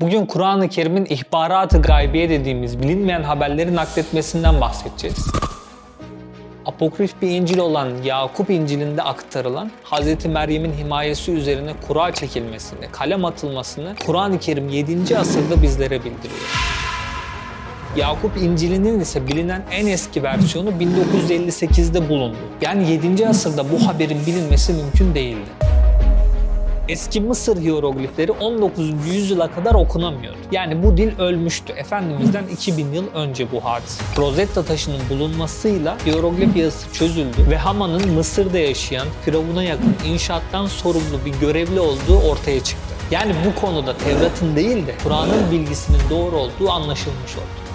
Bugün Kur'an-ı Kerim'in ihbaratı gaybiye dediğimiz bilinmeyen haberleri nakletmesinden bahsedeceğiz. Apokrif bir İncil olan Yakup İncil'inde aktarılan Hz. Meryem'in himayesi üzerine kura çekilmesini, kalem atılmasını Kur'an-ı Kerim 7. asırda bizlere bildiriyor. Yakup İncil'inin ise bilinen en eski versiyonu 1958'de bulundu. Yani 7. asırda bu haberin bilinmesi mümkün değildi. Eski Mısır hieroglifleri 19. yüzyıla kadar okunamıyordu. Yani bu dil ölmüştü. Efendimiz'den 2000 yıl önce bu hadise. Rosetta taşının bulunmasıyla hieroglif yazısı çözüldü ve Haman'ın Mısır'da yaşayan Firavun'a yakın inşaattan sorumlu bir görevli olduğu ortaya çıktı. Yani bu konuda Tevrat'ın değil de Kur'an'ın bilgisinin doğru olduğu anlaşılmış oldu.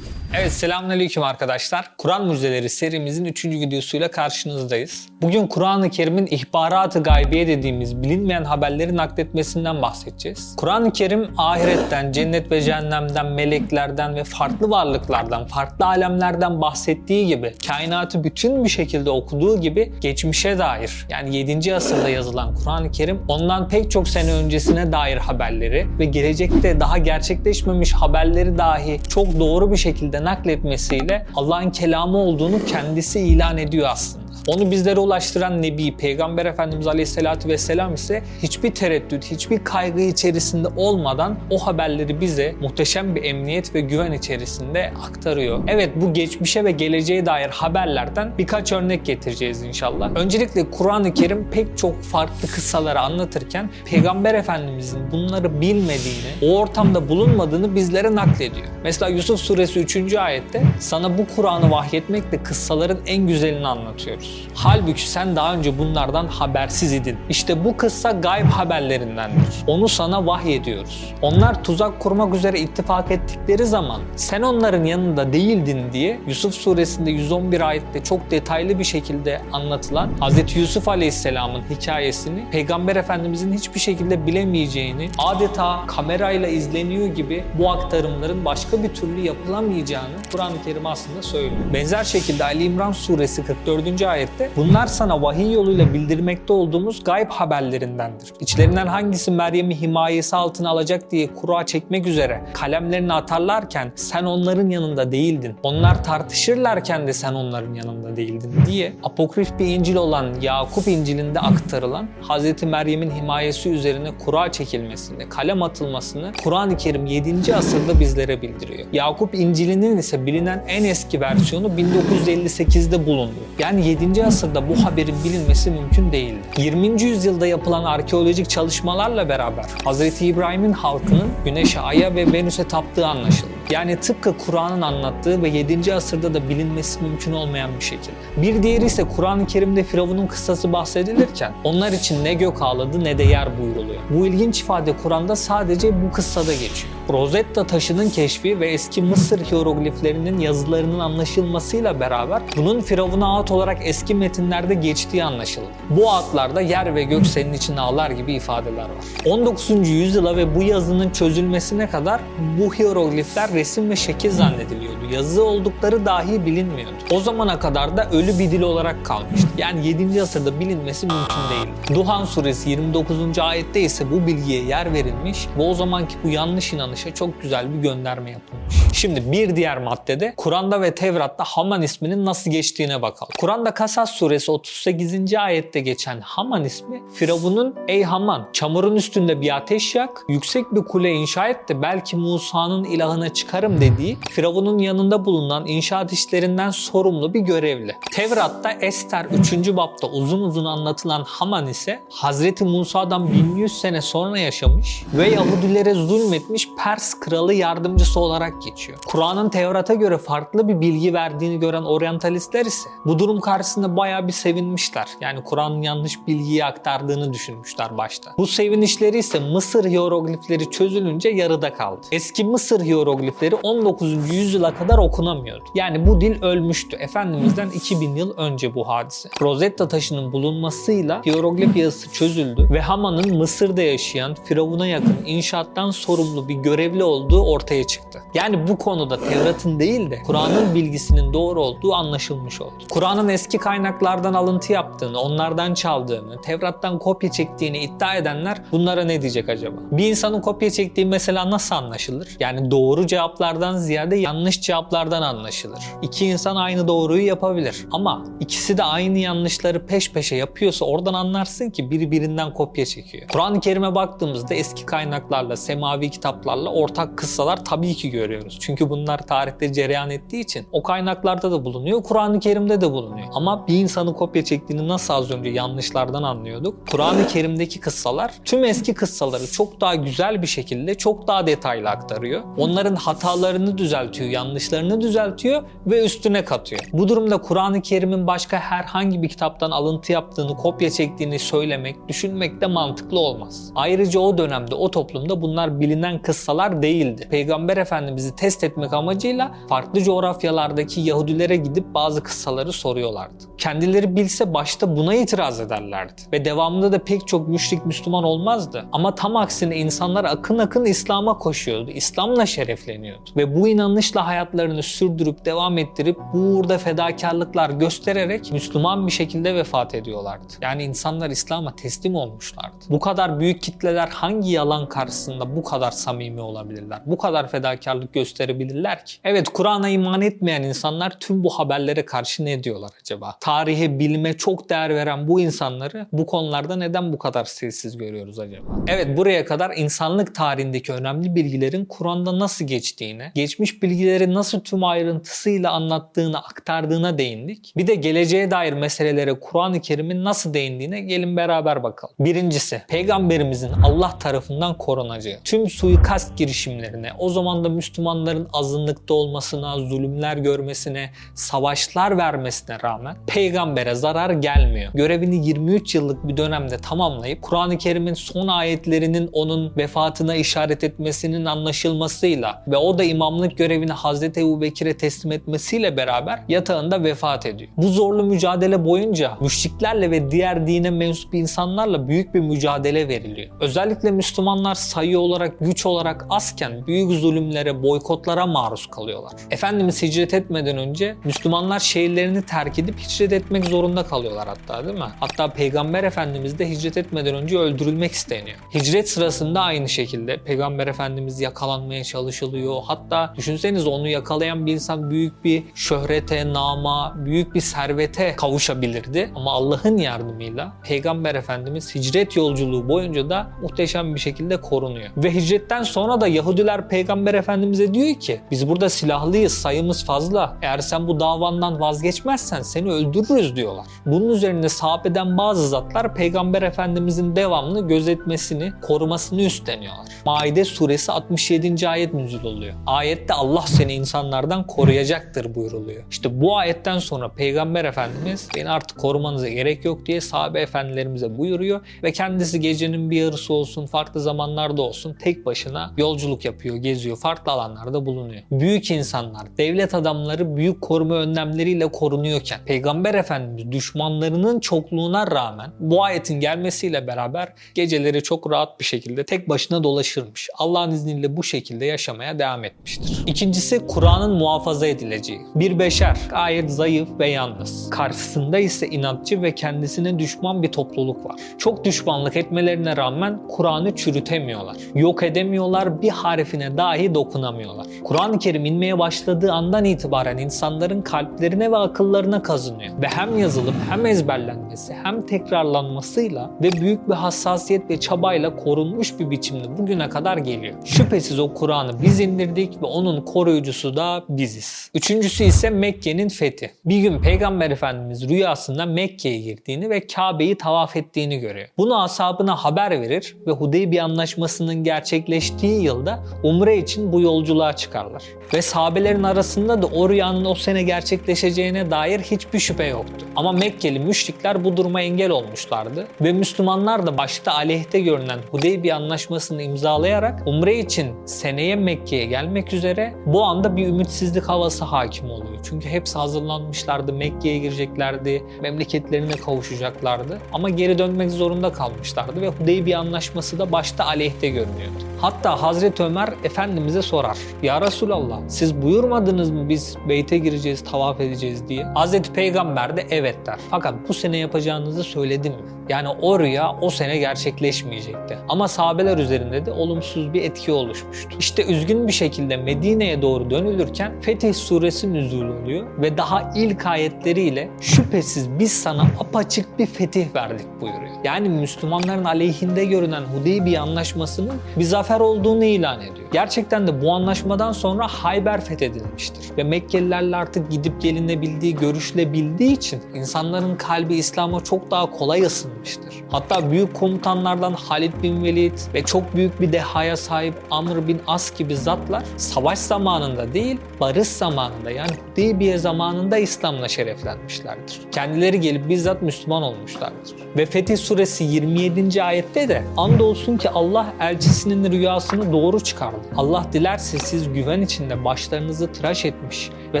Evet selamünaleyküm arkadaşlar. Kur'an Mucizeleri serimizin 3. videosuyla karşınızdayız. Bugün Kur'an-ı Kerim'in ihbaratı gaybiye dediğimiz bilinmeyen haberleri nakletmesinden bahsedeceğiz. Kur'an-ı Kerim ahiretten, cennet ve cehennemden, meleklerden ve farklı varlıklardan, farklı alemlerden bahsettiği gibi kainatı bütün bir şekilde okuduğu gibi geçmişe dair yani 7. asırda yazılan Kur'an-ı Kerim ondan pek çok sene öncesine dair haberleri ve gelecekte daha gerçekleşmemiş haberleri dahi çok doğru bir şekilde nakletmesiyle Allah'ın kelamı olduğunu kendisi ilan ediyor aslında. Onu bizlere ulaştıran Nebi, Peygamber Efendimiz Aleyhisselatü Vesselam ise hiçbir tereddüt, hiçbir kaygı içerisinde olmadan o haberleri bize muhteşem bir emniyet ve güven içerisinde aktarıyor. Evet bu geçmişe ve geleceğe dair haberlerden birkaç örnek getireceğiz inşallah. Öncelikle Kur'an-ı Kerim pek çok farklı kıssaları anlatırken Peygamber Efendimizin bunları bilmediğini, o ortamda bulunmadığını bizlere naklediyor. Mesela Yusuf suresi 3. ayette sana bu Kur'an'ı vahyetmekle kıssaların en güzelini anlatıyoruz. Halbuki sen daha önce bunlardan habersiz idin. İşte bu kıssa gayb haberlerindendir. Onu sana vahyediyoruz. Onlar tuzak kurmak üzere ittifak ettikleri zaman sen onların yanında değildin diye Yusuf suresinde 111 ayette çok detaylı bir şekilde anlatılan Hz. Yusuf Aleyhisselam'ın hikayesini Peygamber Efendimizin hiçbir şekilde bilemeyeceğini adeta kamerayla izleniyor gibi bu aktarımların başka bir türlü yapılamayacağını Kur'an-ı Kerim aslında söylüyor. Benzer şekilde Ali İmran suresi 44. ayette bunlar sana vahiy yoluyla bildirmekte olduğumuz gayb haberlerindendir. İçlerinden hangisi Meryem'i himayesi altına alacak diye kura çekmek üzere kalemlerini atarlarken sen onların yanında değildin. Onlar tartışırlarken de sen onların yanında değildin diye apokrif bir İncil olan Yakup İncil'inde aktarılan Hz. Meryem'in himayesi üzerine kura çekilmesini, kalem atılmasını Kur'an-ı Kerim 7. asırda bizlere bildiriyor. Yakup İncil'inin ise bilinen en eski versiyonu 1958'de bulundu. Yani 7. asırda bu haberin bilinmesi mümkün değildi. 20. yüzyılda yapılan arkeolojik çalışmalarla beraber Hz. İbrahim'in halkının Güneş'e, Ay'a ve Venüs'e taptığı anlaşıldı. Yani tıpkı Kur'an'ın anlattığı ve 7. asırda da bilinmesi mümkün olmayan bir şekilde. Bir diğeri ise Kur'an-ı Kerim'de Firavun'un kıssası bahsedilirken onlar için ne gök ağladı ne de yer buyruluyor. Bu ilginç ifade Kur'an'da sadece bu kıssada geçiyor. Rosetta taşının keşfi ve eski Mısır hierogliflerinin yazılarının anlaşılmasıyla beraber bunun Firavun'a ait olarak eski metinlerde geçtiği anlaşıldı. Bu atlarda yer ve gök senin için ağlar gibi ifadeler var. 19. yüzyıla ve bu yazının çözülmesine kadar bu hieroglifler resim ve şekil zannediliyordu. Yazı oldukları dahi bilinmiyordu. O zamana kadar da ölü bir dil olarak kalmıştı. Yani 7. asırda bilinmesi mümkün değildi. Duhan suresi 29. ayette ise bu bilgiye yer verilmiş ve o zamanki bu yanlış inanışa çok güzel bir gönderme yapılmış. Şimdi bir diğer maddede Kur'an'da ve Tevrat'ta Haman isminin nasıl geçtiğine bakalım. Kur'an'da Kasas suresi 38. ayette geçen Haman ismi Firavun'un ey Haman çamurun üstünde bir ateş yak, yüksek bir kule inşa et de belki Musa'nın ilahına çıkarım dediği Firavun'un yanında bulunan inşaat işlerinden sorumlu bir görevli. Tevrat'ta Ester 3. bapta uzun uzun anlatılan Haman ise Hazreti Musa'dan 1100 sene sonra yaşamış ve Yahudilere zulmetmiş Pers kralı yardımcısı olarak geçiyor. Kur'an'ın Tevrat'a göre farklı bir bilgi verdiğini gören oryantalistler ise bu durum karşısında bayağı bir sevinmişler. Yani Kur'an'ın yanlış bilgiyi aktardığını düşünmüşler başta. Bu sevinişleri ise Mısır hieroglifleri çözülünce yarıda kaldı. Eski Mısır hieroglifleri 19. yüzyıla kadar okunamıyordu. Yani bu dil ölmüştü. Efendimiz'den 2000 yıl önce bu hadise. Rosetta taşının bulunmasıyla hieroglif yazısı çözüldü ve Haman'ın Mısır'da yaşayan Firavun'a yakın inşaattan sorumlu bir görevli olduğu ortaya çıktı. Yani bu konuda Tevrat'ın değil de Kur'an'ın bilgisinin doğru olduğu anlaşılmış oldu. Kur'an'ın eski kaynaklardan alıntı yaptığını, onlardan çaldığını, Tevrat'tan kopya çektiğini iddia edenler bunlara ne diyecek acaba? Bir insanın kopya çektiği mesela nasıl anlaşılır? Yani doğru cevaplardan ziyade yanlış cevaplardan anlaşılır. İki insan aynı doğruyu yapabilir ama ikisi de aynı yanlışları peş peşe yapıyorsa oradan anlarsın ki biri birinden kopya çekiyor. Kur'an-ı Kerim'e baktığımızda eski kaynaklarla, semavi kitaplarla ortak kıssalar tabii ki görüyoruz. Çünkü bunlar tarihte cereyan ettiği için o kaynaklarda da bulunuyor, Kur'an-ı Kerim'de de bulunuyor. Ama bir insanı kopya çektiğini nasıl az önce yanlışlardan anlıyorduk? Kur'an-ı Kerim'deki kıssalar tüm eski kıssaları çok daha güzel bir şekilde, çok daha detaylı aktarıyor. Onların hatalarını düzeltiyor, yanlışlarını düzeltiyor ve üstüne katıyor. Bu durumda Kur'an-ı Kerim'in başka herhangi bir kitaptan alıntı yaptığını, kopya çektiğini söylemek, düşünmek de mantıklı olmaz. Ayrıca o dönemde, o toplumda bunlar bilinen kıssalar değildi. Peygamber Efendimiz'i test etmek amacıyla farklı coğrafyalardaki Yahudilere gidip bazı kıssaları soruyorlardı. Kendileri bilse başta buna itiraz ederlerdi. Ve devamında da pek çok müşrik Müslüman olmazdı. Ama tam aksine insanlar akın akın İslam'a koşuyordu. İslam'la şerefleniyordu. Ve bu inanışla hayatlarını sürdürüp devam ettirip bu uğurda fedakarlıklar göstererek Müslüman bir şekilde vefat ediyorlardı. Yani insanlar İslam'a teslim olmuşlardı. Bu kadar büyük kitleler hangi yalan karşısında bu kadar samimi olabilirler? Bu kadar fedakarlık gösterebilirler ki? Evet Kur'an'a iman etmeyen insanlar tüm bu haberlere karşı ne diyorlar acaba? Tarihe, bilime çok değer veren bu insanları bu konularda neden bu kadar sessiz görüyoruz acaba? Evet buraya kadar insanlık tarihindeki önemli bilgilerin Kur'an'da nasıl geçtiğine, geçmiş bilgileri nasıl tüm ayrıntısıyla anlattığını, aktardığına değindik. Bir de geleceğe dair meselelere Kur'an-ı Kerim'in nasıl değindiğine gelin beraber bakalım. Birincisi, peygamberimizin Allah tarafından korunacağı. Tüm suikast girişimlerine, o zaman da Müslümanların azınlıkta olmasına, zulümler görmesine, savaşlar vermesine rağmen peygambere zarar gelmiyor. Görevini 23 yıllık bir dönemde tamamlayıp Kur'an-ı Kerim'in son ayetlerinin onun vefatına işaret etmesinin anlaşılmasıyla ve o da imamlık görevini Hazreti Ebu Bekir'e teslim etmesiyle beraber yatağında vefat ediyor. Bu zorlu mücadele boyunca müşriklerle ve diğer dine mensup insanlarla büyük bir mücadele veriliyor. Özellikle Müslümanlar sayı olarak, güç olarak azken büyük zulümlere, boykotlara maruz kalıyorlar. Efendimiz hicret etmeden önce Müslümanlar şehirlerini terk edip hicret etmek zorunda kalıyorlar hatta değil mi? Hatta Peygamber Efendimiz de hicret etmeden önce öldürülmek isteniyor. Hicret sırasında aynı şekilde Peygamber Efendimiz yakalanmaya çalışılıyor. Hatta düşünseniz onu yakalayan bir insan büyük bir şöhrete, nama, büyük bir servete kavuşabilirdi. Ama Allah'ın yardımıyla Peygamber Efendimiz hicret yolculuğu boyunca da muhteşem bir şekilde korunuyor. Ve hicretten sonra da Yahudiler Peygamber Efendimiz'e diyor ki biz burada silahlıyız, sayımız fazla. Eğer sen bu davandan vazgeçmezsen seni öldürürüz diyorlar. Bunun üzerine sahabeden bazı zatlar Peygamber Efendimiz'in devamlı gözetmesini, korumasını üstleniyorlar. Maide suresi 67. ayet nüzul oluyor. Ayette Allah seni insanlardan koruyacaktır buyuruluyor. İşte bu ayetten sonra Peygamber Efendimiz beni artık korumanıza gerek yok diye sahabe efendilerimize buyuruyor ve kendisi gecenin bir yarısı olsun, farklı zamanlarda olsun tek başına yolculuk yapıyor, geziyor, farklı alanlarda bulunuyor. Büyük insanlar, devlet adamları büyük koruma önlemleriyle korunuyorken Peygamber Efendimiz düşmanlarının çokluğuna rağmen bu ayetin gelmesiyle beraber geceleri çok rahat bir şekilde tek başına dolaşırmış. Allah'ın izniyle bu şekilde yaşamaya devam etmiştir. İkincisi Kur'an'ın muhafaza edileceği. Bir beşer gayet zayıf ve yalnız. Karşısında ise inatçı ve kendisine düşman bir topluluk var. Çok düşmanlık etmelerine rağmen Kur'an'ı çürütemiyorlar. Yok edemiyorlar, bir harfine dahi dokunamıyorlar. Kur'an-ı Kerim inmeye başladığı andan itibaren insanların kalplerine ve akıllarına kazınıyor. Ve hem yazılıp hem ezberlenmesi hem tekrarlanmasıyla ve büyük bir hassasiyet ve çabayla korunmuş bir biçimde bugüne kadar geliyor. Şüphesiz o Kur'an'ı biz indirdik ve onun koruyucusu da biziz. Üçüncüsü ise Mekke'nin fethi. Bir gün Peygamber Efendimiz rüyasında Mekke'ye girdiğini ve Kabe'yi tavaf ettiğini görüyor. Bunu ashabına haber verir ve Hudeybiye Anlaşması'nın gerçekleştiği yılda Umre için bu yolculuğa çıkarlar. Ve sahabelerin arasında da o rüyanın o sene gerçekleşeceğine dair hiçbir şüphe yoktu. Ama Mekkeli müşrikler bu duruma engel olmuşlardı ve Müslümanlar da başta aleyhte görünen Hudeybiye Anlaşması'nı imzalayarak Umre için seneye Mekke'ye gelmek üzere bu anda bir ümitsizlik havası hakim oluyor. Çünkü hepsi hazırlanmışlardı, Mekke'ye gireceklerdi, memleketlerine kavuşacaklardı. Ama geri dönmek zorunda kalmışlardı ve Hudeybiye Anlaşması da başta aleyhte görünüyordu. Hatta Hazreti Ömer Efendimiz'e sorar. Ya Resulallah siz buyurmadınız mı biz beyte gireceğiz, tavaf edeceğiz diye. Hazreti Peygamber de evet der. Fakat bu sene yapacağınızı söyledim mi? Yani o rüya o sene gerçekleşmeyecekti. Ama sahabeler üzerinde de olumsuz bir etki oluşmuştu. İşte üzgün bir şekilde Medine'ye doğru dönülürken Fetih suresi nüzul oluyor ve daha ilk ayetleriyle şüphesiz biz sana apaçık bir fetih verdik buyuruyor. Yani Müslümanların aleyhinde görünen Hudeybiye anlaşmasının bir zafer olduğunu ilan ediyor. Gerçekten de bu anlaşmadan sonra Hayber fethedilmiştir. Ve Mekkelilerle artık gidip gelinebildiği, görüşülebildiği için insanların kalbi İslam'a çok daha kolay ısınmıştır. Hatta büyük komutanlardan Halid bin Velid ve çok büyük bir dehaya sahip Amr bin As gibi zatlar savaş zamanında değil, barış zamanında yani Hudeybiye zamanında İslam'la şereflenmişlerdir. Kendileri gelip bizzat Müslüman olmuşlardır. Ve Fetih suresi 27. ayette de andolsun ki Allah elçisinin rüyasını doğru çıkardı. Allah dilerse siz güven içinde başlarınızı tıraş etmiş ve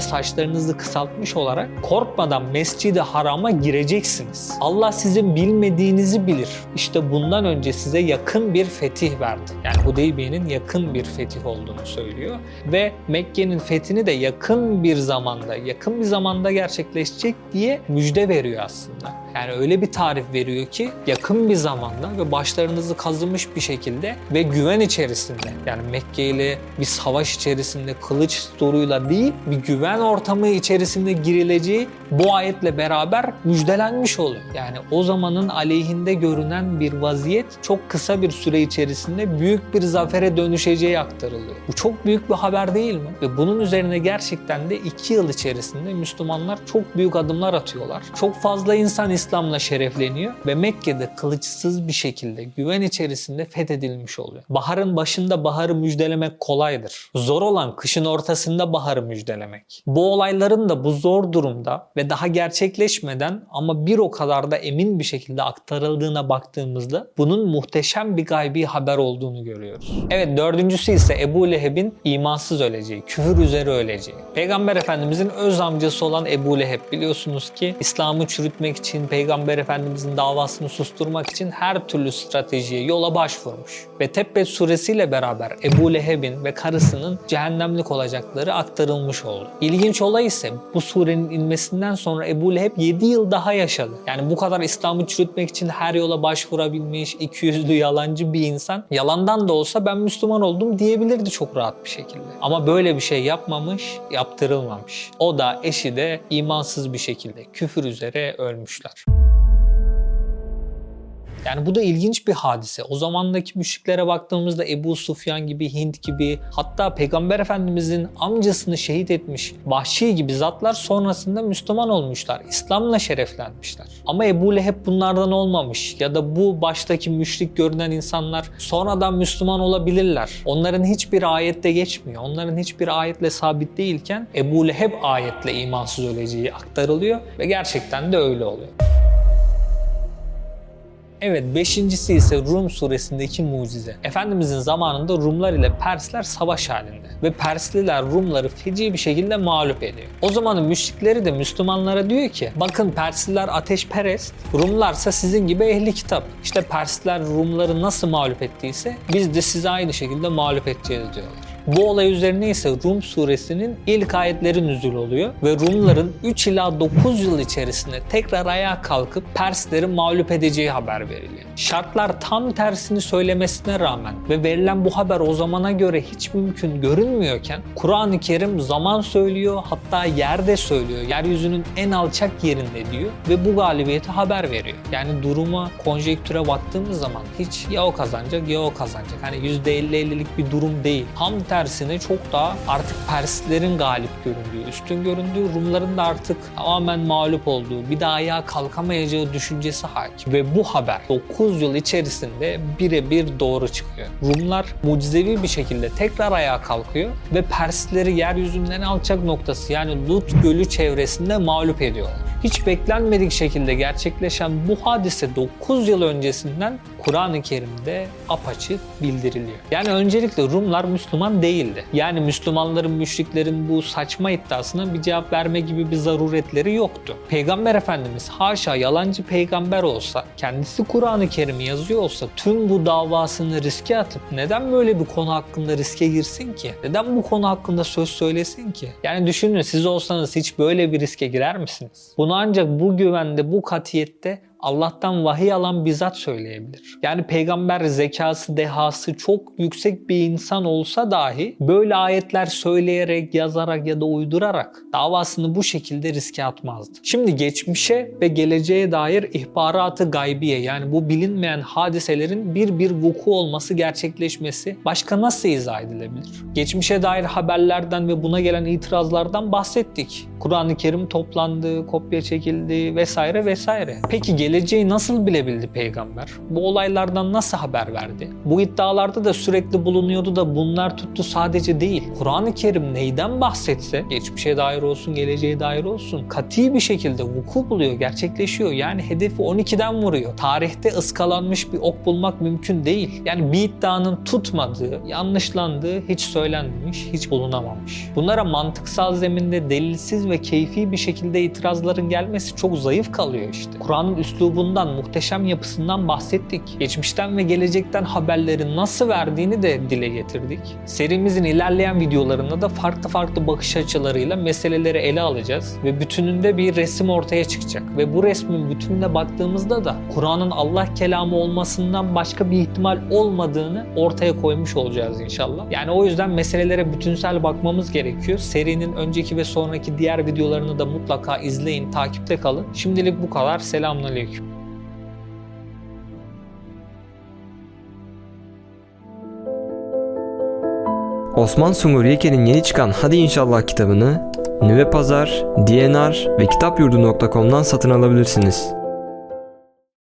saçlarınızı kısaltmış olarak korkmadan mescidi harama gireceksiniz. Allah sizin bilmediğinizi bilir. İşte bundan önce size yakın bir fetih verdi. Yani Hudeybiye'nin yakın bir fetih olduğunu söylüyor. Ve Mekke'nin fethini de yakın bir zamanda, yakın bir zamanda gerçekleşecek diye müjde veriyor aslında. Yani öyle bir tarif veriyor ki yakın bir zamanda ve başlarınızı kazımış bir şekilde ve güven içerisinde yani Mekke ile bir savaş içerisinde kılıç zoruyla değil bir güven ortamı içerisinde girileceği bu ayetle beraber müjdelenmiş oluyor. Yani o zamanın aleyhinde görünen bir vaziyet çok kısa bir süre içerisinde büyük bir zafere dönüşeceği aktarılıyor. Bu çok büyük bir haber değil mi? Ve bunun üzerine gerçekten de iki yıl içerisinde Müslümanlar çok büyük adımlar atıyorlar. Çok fazla insan İslam'la şerefleniyor ve Mekke'de kılıçsız bir şekilde güven içerisinde fethedilmiş oluyor. Baharın başında baharı müjdelemek kolaydır. Zor olan kışın ortasında baharı müjdelemek. Bu olayların da bu zor durumda ve daha gerçekleşmeden ama bir o kadar da emin bir şekilde aktarıldığına baktığımızda bunun muhteşem bir gaybi haber olduğunu görüyoruz. Evet dördüncüsü ise Ebu Leheb'in imansız öleceği, küfür üzere öleceği. Peygamber Efendimizin öz amcası olan Ebu Leheb biliyorsunuz ki İslam'ı çürütmek için, Peygamber Efendimizin davasını susturmak için her türlü stratejiye, yola başvurmuş. Ve Tebbet suresiyle beraber Ebu Leheb'in ve karısının cehennemlik olacakları aktarılmış oldu. İlginç olay ise bu surenin inmesinden sonra Ebu Leheb 7 yıl daha yaşadı. Yani bu kadar İslam'ı çürütmek için her yola başvurabilmiş, iki yüzlü yalancı bir insan yalandan da olsa ben Müslüman oldum diyebilirdi çok rahat bir şekilde. Ama böyle bir şey yapmamış, yaptırılmamış. O da eşi de imansız bir şekilde küfür üzere ölmüşler. Yani bu da ilginç bir hadise. O zamandaki müşriklere baktığımızda Ebu Sufyan gibi, Hint gibi hatta Peygamber Efendimizin amcasını şehit etmiş Vahşi gibi zatlar sonrasında Müslüman olmuşlar. İslam'la şereflenmişler. Ama Ebu Leheb bunlardan olmamış ya da bu baştaki müşrik görünen insanlar sonradan Müslüman olabilirler. Onların hiçbir ayette geçmiyor. Onların hiçbir ayetle sabit değilken Ebu Leheb ayetle imansız öleceği aktarılıyor ve gerçekten de öyle oluyor. Evet beşincisi ise Rum suresindeki mucize. Efendimizin zamanında Rumlar ile Persler savaş halinde ve Persliler Rumları feci bir şekilde mağlup ediyor. O zamanın müşrikleri de Müslümanlara diyor ki bakın Persliler ateşperest, Rumlarsa sizin gibi ehli kitap. İşte Persler Rumları nasıl mağlup ettiyse biz de sizi aynı şekilde mağlup edeceğiz diyorlar. Bu olay üzerine ise Rum suresinin ilk ayetleri nüzul oluyor ve Rumların 3 ila 9 yıl içerisinde tekrar ayağa kalkıp Persleri mağlup edeceği haber veriliyor. Şartlar tam tersini söylemesine rağmen ve verilen bu haber o zamana göre hiç mümkün görünmüyorken Kur'an-ı Kerim zaman söylüyor hatta yerde söylüyor. Yeryüzünün en alçak yerinde diyor ve bu galibiyeti haber veriyor. Yani duruma, konjektüre baktığımız zaman hiç ya o kazanacak ya o kazanacak. Hani %50-50'lik bir durum değil. Tam tersine çok daha artık Perslerin galip göründüğü, üstün göründüğü, Rumların da artık tamamen mağlup olduğu, bir daha ayağa kalkamayacağı düşüncesi hakim. Ve bu haber 9 yıl içerisinde birebir doğru çıkıyor. Rumlar mucizevi bir şekilde tekrar ayağa kalkıyor ve Persleri yeryüzünün en alçak noktası yani Lut Gölü çevresinde mağlup ediyorlar. Hiç beklenmedik şekilde gerçekleşen bu hadise 9 yıl öncesinden Kur'an-ı Kerim'de apaçık bildiriliyor. Yani öncelikle Rumlar Müslüman değildi. Yani Müslümanların, müşriklerin bu saçma iddiasına bir cevap verme gibi bir zaruretleri yoktu. Peygamber Efendimiz haşa yalancı peygamber olsa, kendisi Kur'an-ı Kerim'i yazıyor olsa tüm bu davasını riske atıp neden böyle bir konu hakkında riske girsin ki? Neden bu konu hakkında söz söylesin ki? Yani düşünün siz olsanız hiç böyle bir riske girer misiniz? Bunu ancak bu güvende, bu katiyette Allah'tan vahiy alan bizzat söyleyebilir. Yani peygamber zekası, dehası çok yüksek bir insan olsa dahi böyle ayetler söyleyerek, yazarak ya da uydurarak davasını bu şekilde riske atmazdı. Şimdi geçmişe ve geleceğe dair ihbaratı gaybiye yani bu bilinmeyen hadiselerin bir bir vuku olması, gerçekleşmesi başka nasıl izah edilebilir? Geçmişe dair haberlerden ve buna gelen itirazlardan bahsettik. Kur'an-ı Kerim toplandı, kopya çekildi vesaire vesaire. Peki geleceği nasıl bilebildi peygamber? Bu olaylardan nasıl haber verdi? Bu iddialarda da sürekli bulunuyordu da bunlar tuttu sadece değil. Kur'an-ı Kerim neyden bahsetse, geçmişe dair olsun, geleceğe dair olsun, kati bir şekilde vuku buluyor, gerçekleşiyor. Yani hedefi 12'den vuruyor. Tarihte ıskalanmış bir ok bulmak mümkün değil. Yani bir iddianın tutmadığı, yanlışlandığı hiç söylenmemiş, hiç bulunamamış. Bunlara mantıksal zeminde delilsiz ve keyfi bir şekilde itirazların gelmesi çok zayıf kalıyor işte. Kur'an'ın üslubundan, muhteşem yapısından bahsettik. Geçmişten ve gelecekten haberleri nasıl verdiğini de dile getirdik. Serimizin ilerleyen videolarında da farklı farklı bakış açılarıyla meseleleri ele alacağız ve bütününde bir resim ortaya çıkacak. Ve bu resmin bütününe baktığımızda da Kur'an'ın Allah kelamı olmasından başka bir ihtimal olmadığını ortaya koymuş olacağız inşallah. Yani o yüzden meselelere bütünsel bakmamız gerekiyor. Serinin önceki ve sonraki videolarını da mutlaka izleyin, takipte kalın. Şimdilik bu kadar. Selamünaleyküm. Osman Sungur Yeke'nin yeni çıkan Hadi İnşallah kitabını Nüve Pazar, DNR ve kitapyurdu.com'dan satın alabilirsiniz.